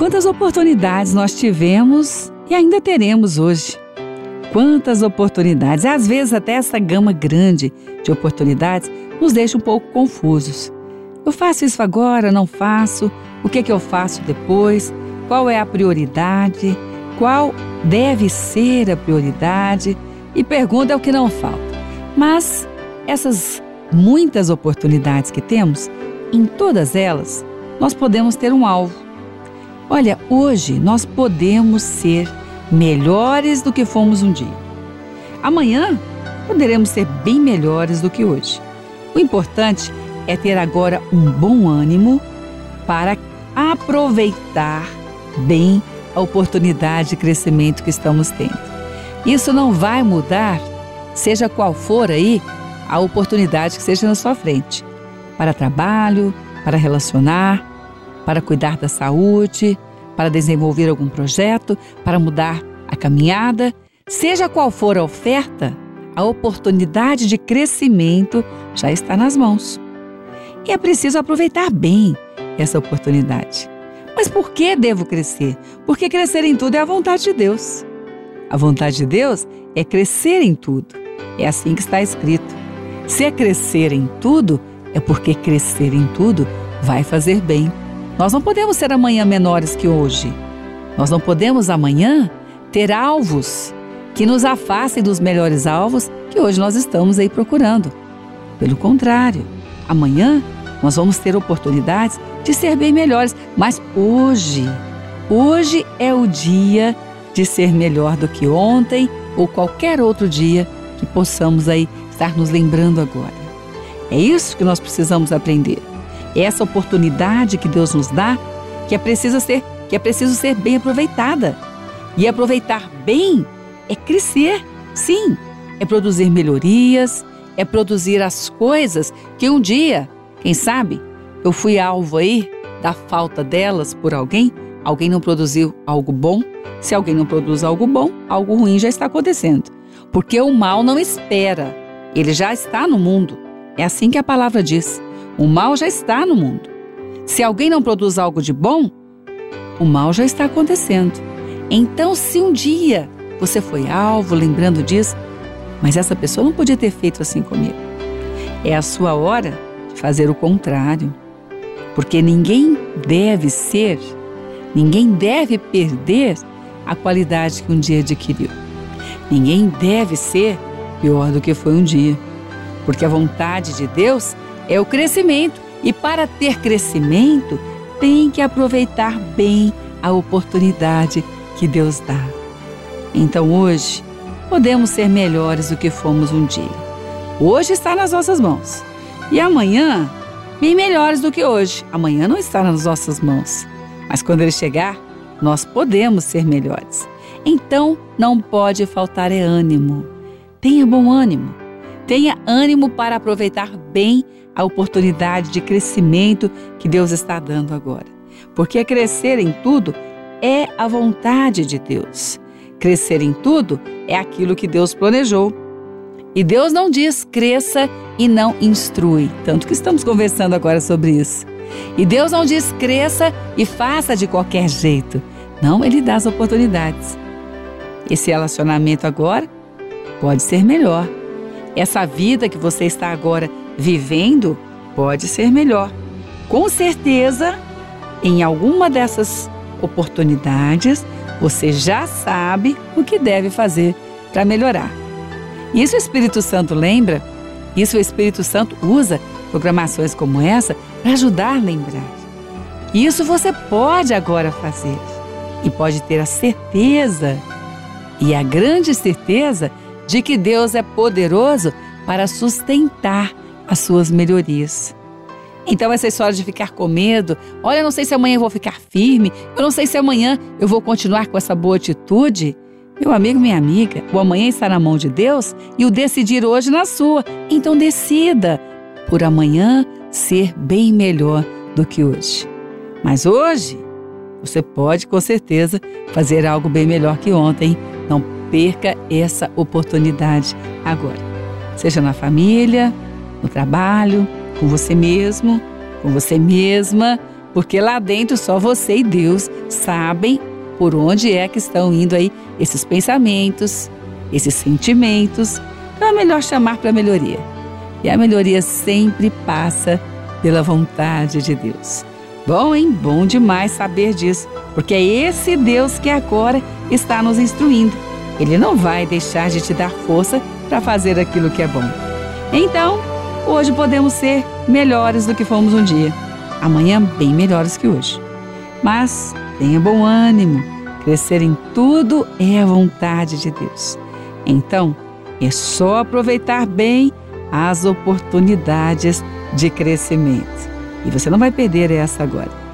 Quantas oportunidades nós tivemos e ainda teremos hoje. Quantas oportunidades, às vezes até essa gama grande de oportunidades nos deixa um pouco confusos. Eu faço isso agora, não faço? O que, é que eu faço depois? Qual é a prioridade? Qual deve ser a prioridade? E pergunta é o que não falta. Mas essas muitas oportunidades que temos, em todas elas, nós podemos ter um alvo. Olha, hoje nós podemos ser melhores do que fomos um dia. Amanhã poderemos ser bem melhores do que hoje. O importante é ter agora um bom ânimo para aproveitar bem a oportunidade de crescimento que estamos tendo. Isso não vai mudar, seja qual for aí a oportunidade que seja na sua frente, para trabalho, para relacionar, para cuidar da saúde, para desenvolver algum projeto, para mudar a caminhada, seja qual for a oferta, a oportunidade de crescimento já está nas mãos. E é preciso aproveitar bem essa oportunidade. Mas por que devo crescer? Porque crescer em tudo é a vontade de Deus. A vontade de Deus é crescer em tudo. É assim que está escrito. Se é crescer em tudo, é porque crescer em tudo vai fazer bem. Nós não podemos ser amanhã menores que hoje. Nós não podemos amanhã ter alvos que nos afastem dos melhores alvos que hoje nós estamos aí procurando. Pelo contrário, amanhã nós vamos ter oportunidades de ser bem melhores, mas hoje, hoje é o dia de ser melhor do que ontem ou qualquer outro dia que possamos aí estar nos lembrando agora. É isso que nós precisamos aprender essa oportunidade que Deus nos dá, que é preciso ser, que é preciso ser bem aproveitada. E aproveitar bem é crescer, sim, é produzir melhorias, é produzir as coisas que um dia, quem sabe, eu fui alvo aí da falta delas por alguém, alguém não produziu algo bom. Se alguém não produz algo bom, algo ruim já está acontecendo. Porque o mal não espera, ele já está no mundo. É assim que a palavra diz. O mal já está no mundo. Se alguém não produz algo de bom, o mal já está acontecendo. Então, se um dia você foi alvo, lembrando disso, mas essa pessoa não podia ter feito assim comigo. É a sua hora de fazer o contrário. Porque ninguém deve ser, ninguém deve perder a qualidade que um dia adquiriu. Ninguém deve ser pior do que foi um dia. Porque a vontade de Deus é o crescimento. E para ter crescimento, tem que aproveitar bem a oportunidade que Deus dá. Então hoje, podemos ser melhores do que fomos um dia. Hoje está nas nossas mãos. E amanhã, bem melhores do que hoje. Amanhã não está nas nossas mãos. Mas quando ele chegar, nós podemos ser melhores. Então, não pode faltar é ânimo. Tenha bom ânimo. Tenha ânimo para aproveitar bem a oportunidade de crescimento que Deus está dando agora. Porque crescer em tudo é a vontade de Deus. Crescer em tudo é aquilo que Deus planejou. E Deus não diz cresça e não instrui, tanto que estamos conversando agora sobre isso. E Deus não diz cresça e faça de qualquer jeito. Não, Ele dá as oportunidades. Esse relacionamento agora pode ser melhor. Essa vida que você está agora vivendo pode ser melhor. Com certeza, em alguma dessas oportunidades, você já sabe o que deve fazer para melhorar. Isso o Espírito Santo lembra, isso o Espírito Santo usa programações como essa para ajudar a lembrar. Isso você pode agora fazer e pode ter a certeza e a grande certeza de que Deus é poderoso para sustentar as suas melhorias. Então, essa história de ficar com medo, olha, eu não sei se amanhã eu vou ficar firme, eu não sei se amanhã eu vou continuar com essa boa atitude. Meu amigo, minha amiga, o amanhã está na mão de Deus e o decidir hoje na sua. Então, decida por amanhã ser bem melhor do que hoje. Mas hoje, você pode com certeza fazer algo bem melhor que ontem. Não perca essa oportunidade agora. Seja na família, no trabalho, com você mesmo, com você mesma, porque lá dentro só você e Deus sabem por onde é que estão indo aí esses pensamentos, esses sentimentos. Então é melhor chamar para melhoria. E a melhoria sempre passa pela vontade de Deus. Bom, hein? Bom demais saber disso, porque é esse Deus que agora está nos instruindo. Ele não vai deixar de te dar força para fazer aquilo que é bom. Então, hoje podemos ser melhores do que fomos um dia, amanhã bem melhores que hoje. Mas tenha bom ânimo, crescer em tudo é a vontade de Deus. Então, é só aproveitar bem as oportunidades de crescimento. E você não vai perder essa agora.